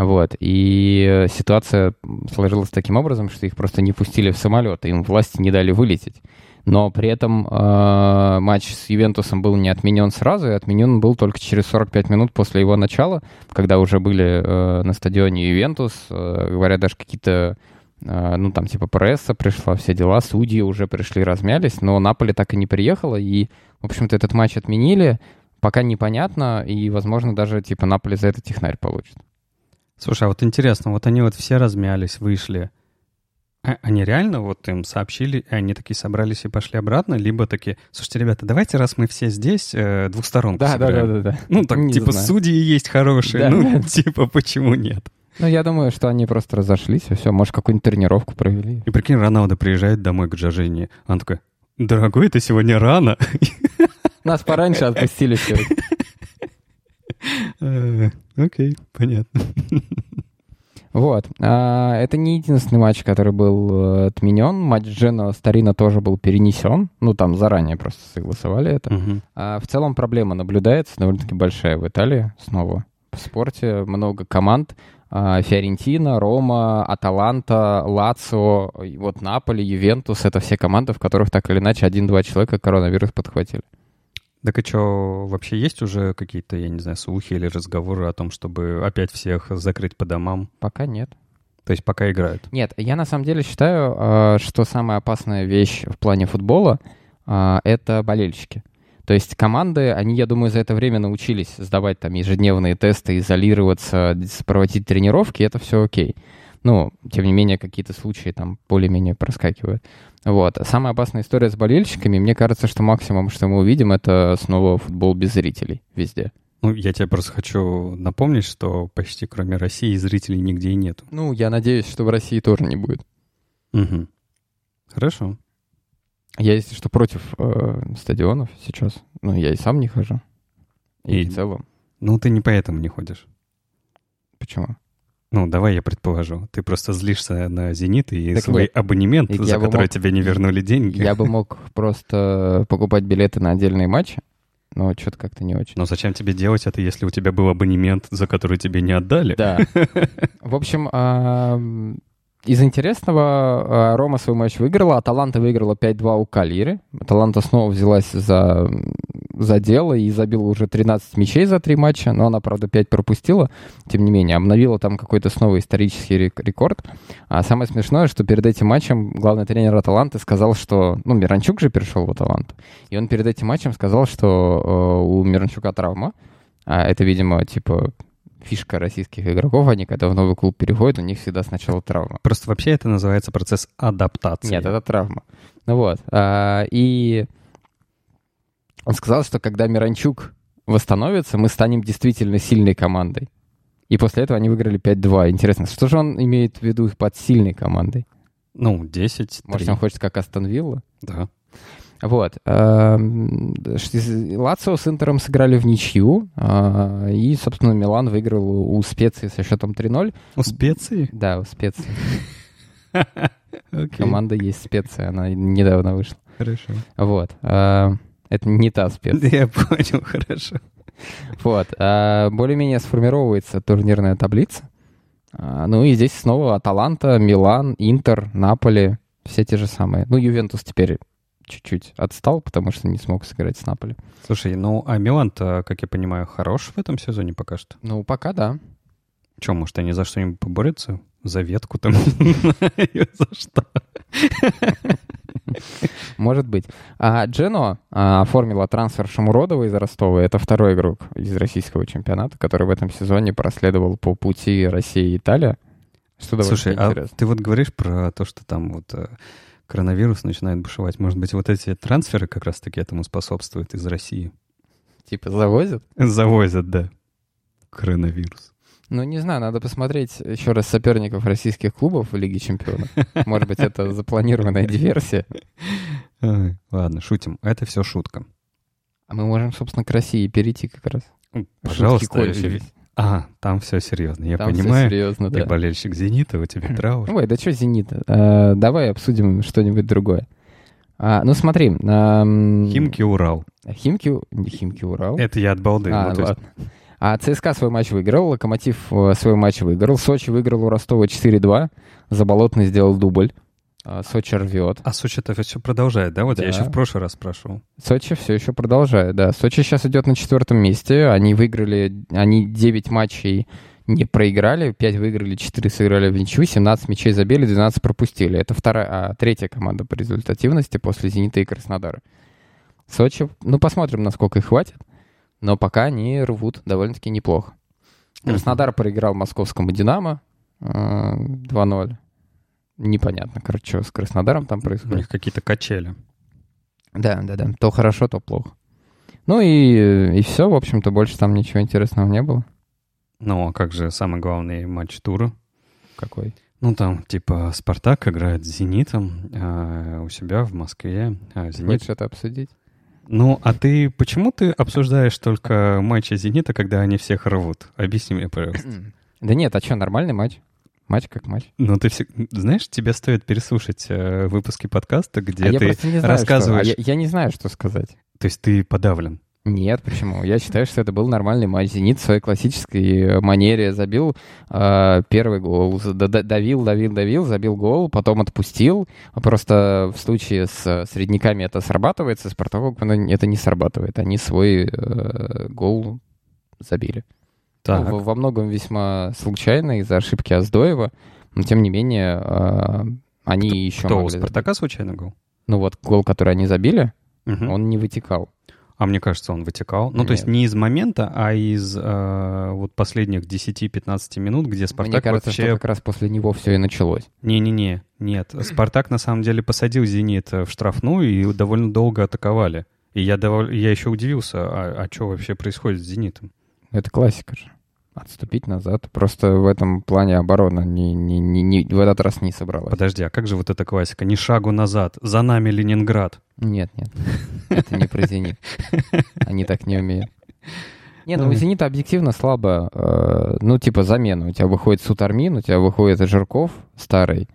Вот. И ситуация сложилась таким образом, что их просто не пустили в самолет, им власти не дали вылететь. Но при этом э, матч с Ювентусом был не отменен сразу, и отменен был только через 45 минут после его начала, когда уже были э, на стадионе Ювентус, э, говорят, даже какие-то, э, ну там типа пресса пришла, все дела, судьи уже пришли, размялись, но Наполе так и не приехала, и, в общем-то, этот матч отменили, пока непонятно, и, возможно, даже типа Наполе за это технарь получит. Слушай, а вот интересно, вот они вот все размялись, вышли. А- они реально вот им сообщили, и они такие собрались и пошли обратно, либо такие, слушайте, ребята, давайте, раз мы все здесь, э, двухсторонку сыграем». да. Ну, так, Не типа, знаю. судьи есть хорошие, Да, ну, да. типа, почему нет? Ну, я думаю, что они просто разошлись, и все, может, какую-нибудь тренировку провели. И прикинь, Роналдо приезжает домой к Жоржине, он такой, дорогой, ты сегодня рано. Нас пораньше отпустили сегодня. Э, Окей, понятно. Вот. А, это не единственный матч, который был э, отменен. Матч Джена Старина тоже был перенесен. Ну, там заранее просто согласовали это. А в целом проблема наблюдается довольно-таки большая в Италии снова. В спорте много команд. А, Фиорентина, Рома, Аталанта, Лацио, вот Наполи, Ювентус — это все команды, в которых так или иначе один-два человека коронавирус подхватили. Так и что, вообще есть уже какие-то, я не знаю, слухи или разговоры о том, чтобы опять всех закрыть по домам? Пока нет. То есть пока играют. Нет, я на самом деле считаю, э, что самая опасная вещь в плане футбола э, это болельщики. То есть команды, они, я думаю, за это время научились сдавать там ежедневные тесты, изолироваться, проводить тренировки, это все окей. Ну, тем не менее, какие-то случаи там более-менее проскакивают. Вот. А Самая опасная история с болельщиками, мне кажется, что максимум, что мы увидим, это снова футбол без зрителей везде. Ну, я тебе просто хочу напомнить, что почти кроме России зрителей нигде и нету. Ну, я надеюсь, что в России тоже не будет. Мгм. Хорошо. Я, если что, против э, стадионов сейчас. Ну, я и сам не хожу. И, И- в целом. Ну, ты не поэтому не ходишь. Почему? Ну, давай я предположу. Ты просто злишься на «Зенит» и Так свой нет. абонемент, Так за который мог- тебе не вернули деньги. Я бы мог просто покупать билеты на отдельные матчи, но что-то как-то не очень. Но зачем тебе делать это, если у тебя был абонемент, за который тебе не отдали? Да. В общем, из интересного а, Рома свой матч выиграла, Аталанта выиграла 5-2 у Калири. Аталанта снова взялась за, за дело и забила уже 13 мячей за три матча, но она, правда, 5 пропустила. Тем не менее, обновила там какой-то снова исторический рек- рекорд. А самое смешное, что перед этим матчем главный тренер Аталанты сказал, что... Ну, Миранчук же перешел в Аталанту. И он перед этим матчем сказал, что э, у Миранчука травма. А это, видимо, типа фишка российских игроков, они когда в новый клуб переходят, у них всегда сначала травма. Просто вообще это называется процесс адаптации. Нет, это травма. Ну вот. а, и он сказал, что когда Миранчук восстановится, мы станем действительно сильной командой. И после этого они выиграли 5-2. Интересно, что же он имеет в виду под сильной командой? Ну, 10, Может, он хочет как Астон Вилла? Да. Вот. эм, Лацио с Интером сыграли в ничью, а, и, собственно, Милан выиграл у Специи со счетом 3-0. У специи? Да, у Специи. Команда есть специя, она недавно вышла. хорошо. Вот. а, Это не та специя. Я понял, хорошо. Вот. а, Более-менее сформировывается турнирная таблица. Ну и здесь снова Аталанта, Милан, Интер, Наполи. Все те же самые. Ну, Ювентус теперь чуть-чуть отстал, потому что не смог сыграть с Наполи. Слушай, ну а Милан-то, как я понимаю, хорош в этом сезоне пока что. Ну, пока да. Че, может, они за что-нибудь поборются? За ветку там? За что? Может быть. А Джено а, оформила трансфер Шамуродова из Ростова. Это второй игрок из российского чемпионата, который в этом сезоне проследовал по пути Россия и Италия. Что Слушай, а ты вот говоришь про то, что там вот э, коронавирус начинает бушевать. Может быть, вот эти трансферы как раз-таки этому способствуют из России? Типа завозят? Завозят, да. Коронавирус. Ну, не знаю, надо посмотреть еще раз соперников российских клубов в Лиге Чемпионов. Может быть, это запланированная диверсия. Ладно, шутим. Это все шутка. А мы можем, собственно, к России перейти как раз. Пожалуйста. А, там все серьезно. Я Там понимаю. серьезно, Ты да. болельщик «Зенита», у тебя траур. Ой, да что «Зенит»? А, давай обсудим что-нибудь другое. А, ну, смотри. ам, Химки Урал. Химки... Не Химки Урал. Это я от балды. А, ну, то есть- ладно. А ЦСКА свой матч выиграл, Локомотив э, свой матч выиграл, Сочи выиграл у Ростова 4-2, Заболотный сделал дубль, А, Сочи рвет. А Сочи-то все продолжает, да? Вот я Да. еще в прошлый раз спрашивал. Сочи все еще продолжает, да. Сочи сейчас идет на четвертом месте, они выиграли, они 9 матчей не проиграли, 5 выиграли, 4 сыграли в ничью, 17 мячей забили, 12 пропустили. Это вторая, а, третья команда по результативности после «Зенита» и Краснодара. Сочи, ну посмотрим, насколько их хватит, но пока они рвут довольно-таки неплохо. Краснодар проиграл московскому «Динамо» э, 2-0. Непонятно, короче, что с Краснодаром там У происходит. них какие-то качели. Да, да, да. То хорошо, то плохо. Ну и, и все, в общем-то, больше там ничего интересного не было. Ну, а как же самый главный матч тура? Какой? Ну, там, типа, «Спартак» играет с «Зенитом» а, у себя в Москве. А, «Зенит» Хочешь это обсудить? Ну, а ты почему ты обсуждаешь только матчи «Зенита», когда они всех рвут? Объясни мне, пожалуйста. Да нет, а что, нормальный матч? Матч как матч. Ну, ты все... Знаешь, тебе стоит переслушать э, выпуски подкаста, где а ты... знаю, рассказываешь- что... а я, я не знаю, что сказать. То есть ты подавлен. Нет, почему? Я считаю, что это был нормальный матч. «Зенит» в своей классической э, манере забил э, первый гол. Давил, давил, давил, забил гол, потом отпустил. Просто в случае с э, средняками это срабатывает, со «Спартаком» это не срабатывает. Они свой э, гол забили. Так. Ну, во, во многом весьма случайно из-за ошибки Аздоева, но тем не менее э, они еще Кто, у могли забить. «Спартака» случайно гол? Ну вот гол, который они забили, Мгм. он не вытекал. А мне кажется, он вытекал. Ну, то есть Нет. не из момента, а из э, вот последних 10-15 минут, где «Спартак» Мне кажется, вообще... что как раз после него все и началось. Не-не-не, нет. «Спартак» на самом деле посадил «Зенит» в штрафную и довольно долго атаковали. И я, довол- я еще удивился, а, что вообще происходит с «Зенитом»? Это классика же. Отступить назад. Просто в этом плане оборона не, не, не, не- в этот раз не собралась. Подожди, а как же вот эта классика? Ни шагу назад, за нами Ленинград. Нет, нет. Это не про «Зенит». Они так не умеют. Не, ну у. «Зенита» объективно слабо. э, ну, типа замена. У тебя выходит Сутармин, у тебя выходит Жирков старый,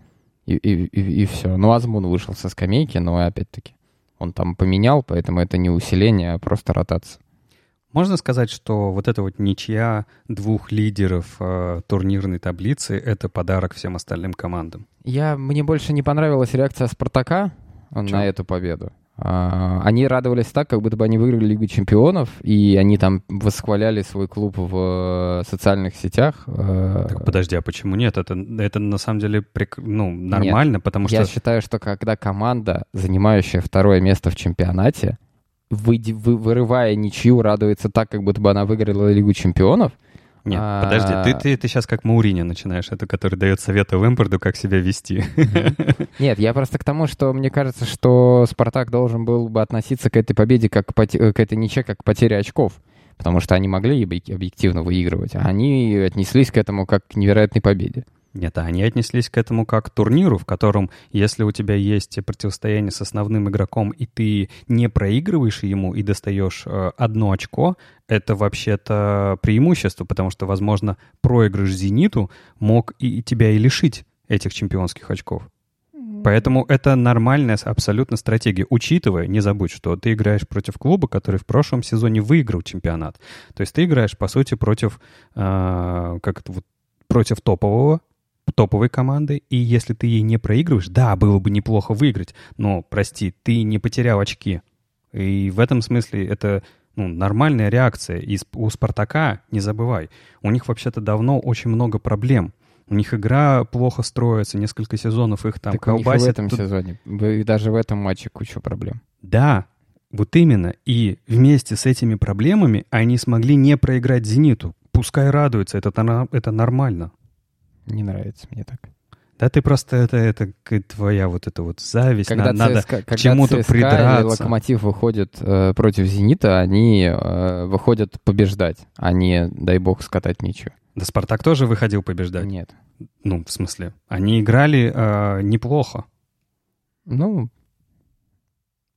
и, и, все. Ну, Азмун вышел со скамейки, но опять-таки он там поменял, поэтому это не усиление, а просто ротация. Можно сказать, что вот эта вот ничья двух лидеров э, турнирной таблицы — это подарок всем остальным командам. Я, мне больше не понравилась реакция Спартака Чё? на эту победу. А, они радовались так, как будто бы они выиграли Лигу чемпионов, и они там восхваляли свой клуб в э, социальных сетях. Э, Так, подожди, а почему нет? Это, это на самом деле прик- ну, нормально, потому Я что... считаю, что когда команда, занимающая второе место в чемпионате, выйди- вы- вырывая ничью, радуется так, как будто бы она выиграла Лигу чемпионов, Нет, А- подожди, ты, ты, ты сейчас как Маурини начинаешь, это который дает советы Лэмпорду, как себя вести. Нет, я просто к тому, что мне кажется, что Спартак должен был бы относиться к этой победе как к, этой ничье как к потере очков. Потому что они могли объек- объективно выигрывать, а они отнеслись к этому как к невероятной победе. Нет, а они отнеслись к этому как к турниру, в котором, если у тебя есть противостояние с основным игроком, и ты не проигрываешь ему и достаешь э, одно очко, это вообще-то преимущество, потому что, возможно, проигрыш «Зениту» мог и тебя и лишить этих чемпионских очков. Поэтому это нормальная абсолютно стратегия. Учитывая, не забудь, что ты играешь против клуба, который в прошлом сезоне выиграл чемпионат. То есть ты играешь, по сути, против, э, как это вот, против топового, топовой команды, и если ты ей не проигрываешь, да, было бы неплохо выиграть, но, прости, ты не потерял очки. И в этом смысле это ну, нормальная реакция. И у «Спартака», не забывай, у них вообще-то давно очень много проблем. У них игра плохо строится, несколько сезонов их там так и в колбасит. этом Тут- сезоне, и даже в этом матче куча проблем. Да, вот именно. И вместе с этими проблемами они смогли не проиграть «Зениту». Пускай радуются, это, это нормально. Не нравится мне так. Да ты просто это, это к- твоя вот эта вот зависть, Когда на- надо ЦСКА, когда чему-то ЦСКА или придраться. Локомотив выходит э, против Зенита, они э, выходят побеждать, а не, дай бог, скатать ничью. Да Спартак тоже выходил побеждать. Нет. Ну, в смысле, они играли э, неплохо. Ну,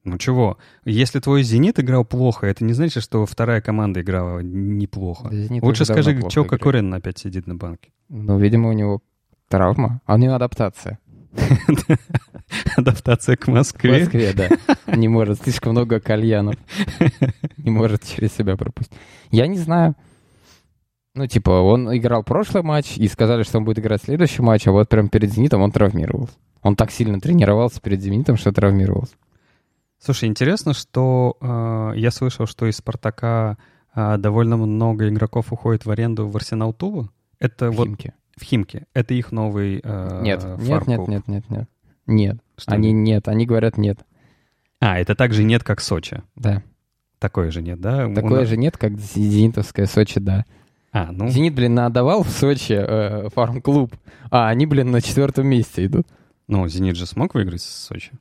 Ну чего? Если твой «Зенит» играл плохо, это не значит, что вторая команда играла неплохо. «Зенит» Лучше уже давно скажи, плохо играет. Кокорин опять сидит на банке? Ну, видимо, у него травма, а у него адаптация. Адаптация к В Москве. Москве, да. Не может, слишком много кальянов. Не может через себя пропустить. Я не знаю. Ну, типа, он играл прошлый матч, и сказали, что он будет играть следующий матч, а вот прям перед «Зенитом» он травмировался. Он так сильно тренировался перед «Зенитом», что травмировался. Слушай, интересно, что э, я слышал, что из «Спартака» э, довольно много игроков уходит в аренду в «Арсенал Тулу». Это В вот Химки. в Химке. Это их новый э, Нет, нет, нет, нет, нет, нет. Нет, Что они нет? они говорят нет. А, это также нет, как Сочи. Да. Такое же нет, да? Такое нас- же нет, как зенитовская Сочи, да. А, ну, Зенит, блин, наотдавал в Сочи э, фарм-клуб, а они, блин, на четвертом месте идут. ну, «Зенит» же смог выиграть с Сочи.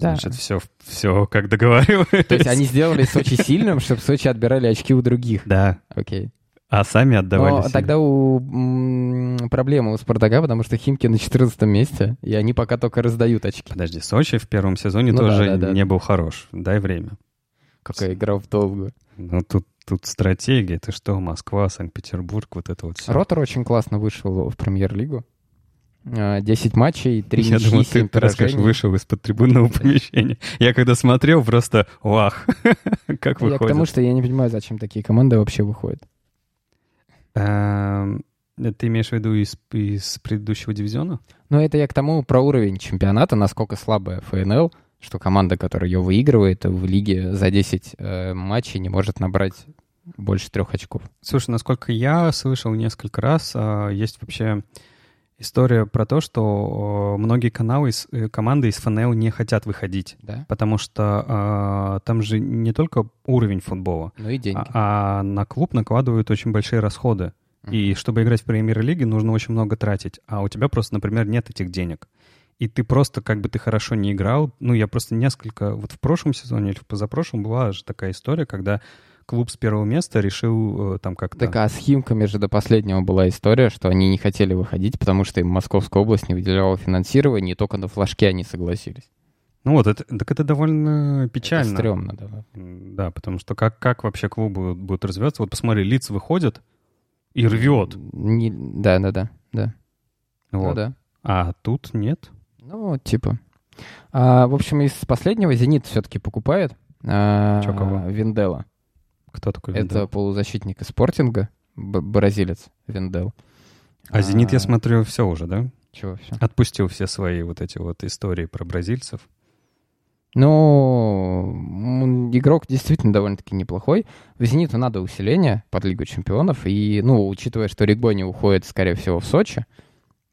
Да. Значит, все, все как договаривались. То есть они сделали Сочи сильным, чтобы Сочи отбирали очки у других. Да, Окей. а сами отдавали Но себе. тогда у, м, проблема у Спартака, потому что Химки на 14 месте, и они пока только раздают очки. Подожди, Сочи в первом сезоне Ну да, тоже да, да. не был хорош. Дай время. Какая игра в долгую. Ну, тут, тут стратегия. Ты что, Москва, Санкт-Петербург, вот это вот все. Ротор очень классно вышел в премьер-лигу. А, 10 матчей, 3 Я ничьи, думал, 7 ты, расскажешь, вышел из-под трибунного помещения. Я когда смотрел, просто вах, как Я к тому, выходит. что я не понимаю, зачем такие команды вообще выходят. Эм, Ты имеешь в виду из, из предыдущего дивизиона? Но это я к тому про уровень чемпионата, насколько слабая ФНЛ, что команда, которая ее выигрывает в лиге за 10 э, матчей, не может набрать больше трех очков. Слушай, насколько я слышал несколько раз, а, есть вообще история про то, что э, многие каналы, э, команды из ФНЛ не хотят выходить. Да? Потому что а, там же не только уровень футбола, Ну и деньги. а, а на клуб накладывают очень большие расходы. И чтобы играть в премьер-лиге, нужно очень много тратить. А у тебя просто, например, нет этих денег. И ты просто, как бы ты хорошо не играл. Ну, я просто несколько... Вот в прошлом сезоне или в позапрошлом была же такая история, когда клуб с первого места решил э, там как-то... Так а с Химками же до последнего была история, что они не хотели выходить, потому что им Московская область не выделяла финансирование, и только на флажке они согласились. Ну вот, это, так это довольно печально. Это стрёмно, да. Да, потому что как, как вообще клубы будут развиваться? Вот посмотри, Лиц выходит и рвет. Не- Да, да, да, да. Ну Вот. да. А тут нет. Ну, типа. А, в общем, из последнего «Зенит» все-таки покупает а, Чё, кого? Виндела. Кто такой Это Виндел? полузащитник из спортинга, бразилец Виндел. А «Зенит», я смотрю, все уже, да? Чего все? Отпустил все свои вот эти вот истории про бразильцев. Ну, игрок действительно довольно-таки неплохой. В «Зениту» надо усиление под Лигу чемпионов. И, ну, учитывая, что Ригони уходит, скорее всего, в Сочи,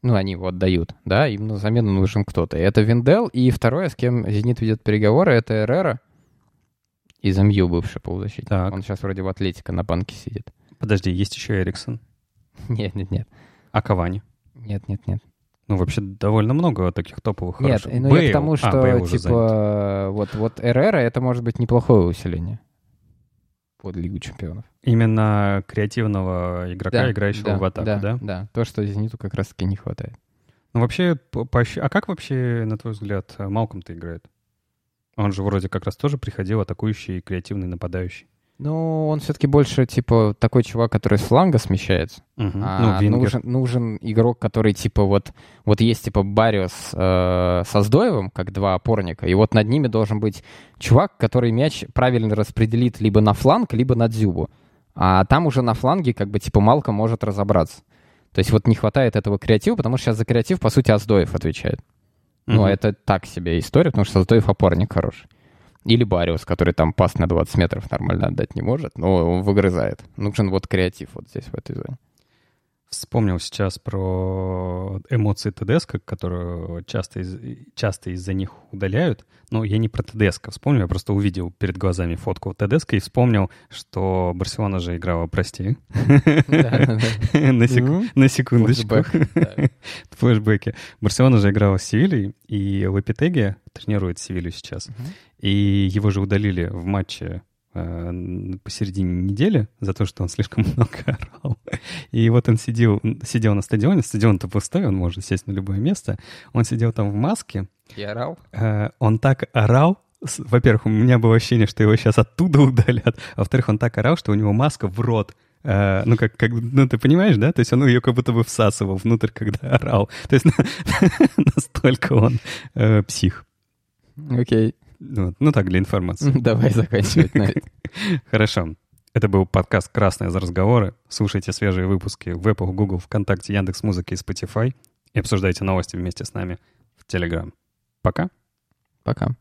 ну, они его отдают, да, им на замену нужен кто-то. Это Виндел. И второе, с кем «Зенит» ведет переговоры, это Эррера из МЮ, бывший полузащитник. Так. Он сейчас вроде в Атлетико на банке сидит. Подожди, есть еще Эриксон. Нет, нет, нет. А Кавани? Нет, нет, нет. Ну, вообще, довольно много таких топовых Нет, хороших. ну я Бейл. к тому, А, что, занят. типа, вот, вот Эррера это может быть неплохое усиление под Лигу чемпионов. Именно креативного игрока, играющего в атаку, да? да? Да, то, что «Зениту» как раз-таки не хватает. Ну, вообще, по- по а как вообще, на твой взгляд, э, Малком-то играет? Он же вроде как раз тоже приходил атакующий и креативный нападающий. Ну, он все-таки больше, типа, такой чувак, который с фланга смещается. Мгм. А ну, нужен, нужен игрок, который, типа, вот, вот есть, типа, Бариус э, со Сдоевым, как два опорника, и вот над ними должен быть чувак, который мяч правильно распределит либо на фланг, либо на дзюбу. А там уже на фланге, как бы, типа, Малка может разобраться. То есть вот не хватает этого креатива, потому что сейчас за креатив, по сути, Аздоев отвечает. Ну, Мгм. это так себе история, потому что Аздоев опорник хороший. Или Бариус, который там пас на 20 метров нормально отдать не может, но он выгрызает. Нужен вот креатив вот здесь, в этой зоне. Вспомнил сейчас про эмоции ТДСК, которые часто, из, часто из-за них удаляют. Но я не про ТДСК вспомнил, я просто увидел перед глазами фотку ТДСК и вспомнил, что Барселона же играла, прости, на секундочку. Флэшбэки. Барселона же играла с Севильей, и Лапитеги тренирует Севилью сейчас. И его же удалили в матче посередине недели за то, что он слишком много орал. И вот он сидел, сидел на стадионе, стадион-то пустой, он может сесть на любое место. Он сидел там в маске. И орал? Э, он так орал, во-первых, у меня было ощущение, что его сейчас оттуда удалят, а во-вторых, он так орал, что у него маска в рот. Uh, ну, как, как, ну, ты понимаешь, да? То есть он ее как будто бы всасывал внутрь, когда орал. То есть настолько он uh, псих. Окей. Okay. Ну, ну так, для информации. Давай заканчивать на Хорошо. Это был подкаст «Красные за разговоры». Слушайте свежие выпуски в Apple, Google, ВКонтакте, Яндекс.Музыке и Spotify и обсуждайте новости вместе с нами в Telegram. Пока. Пока.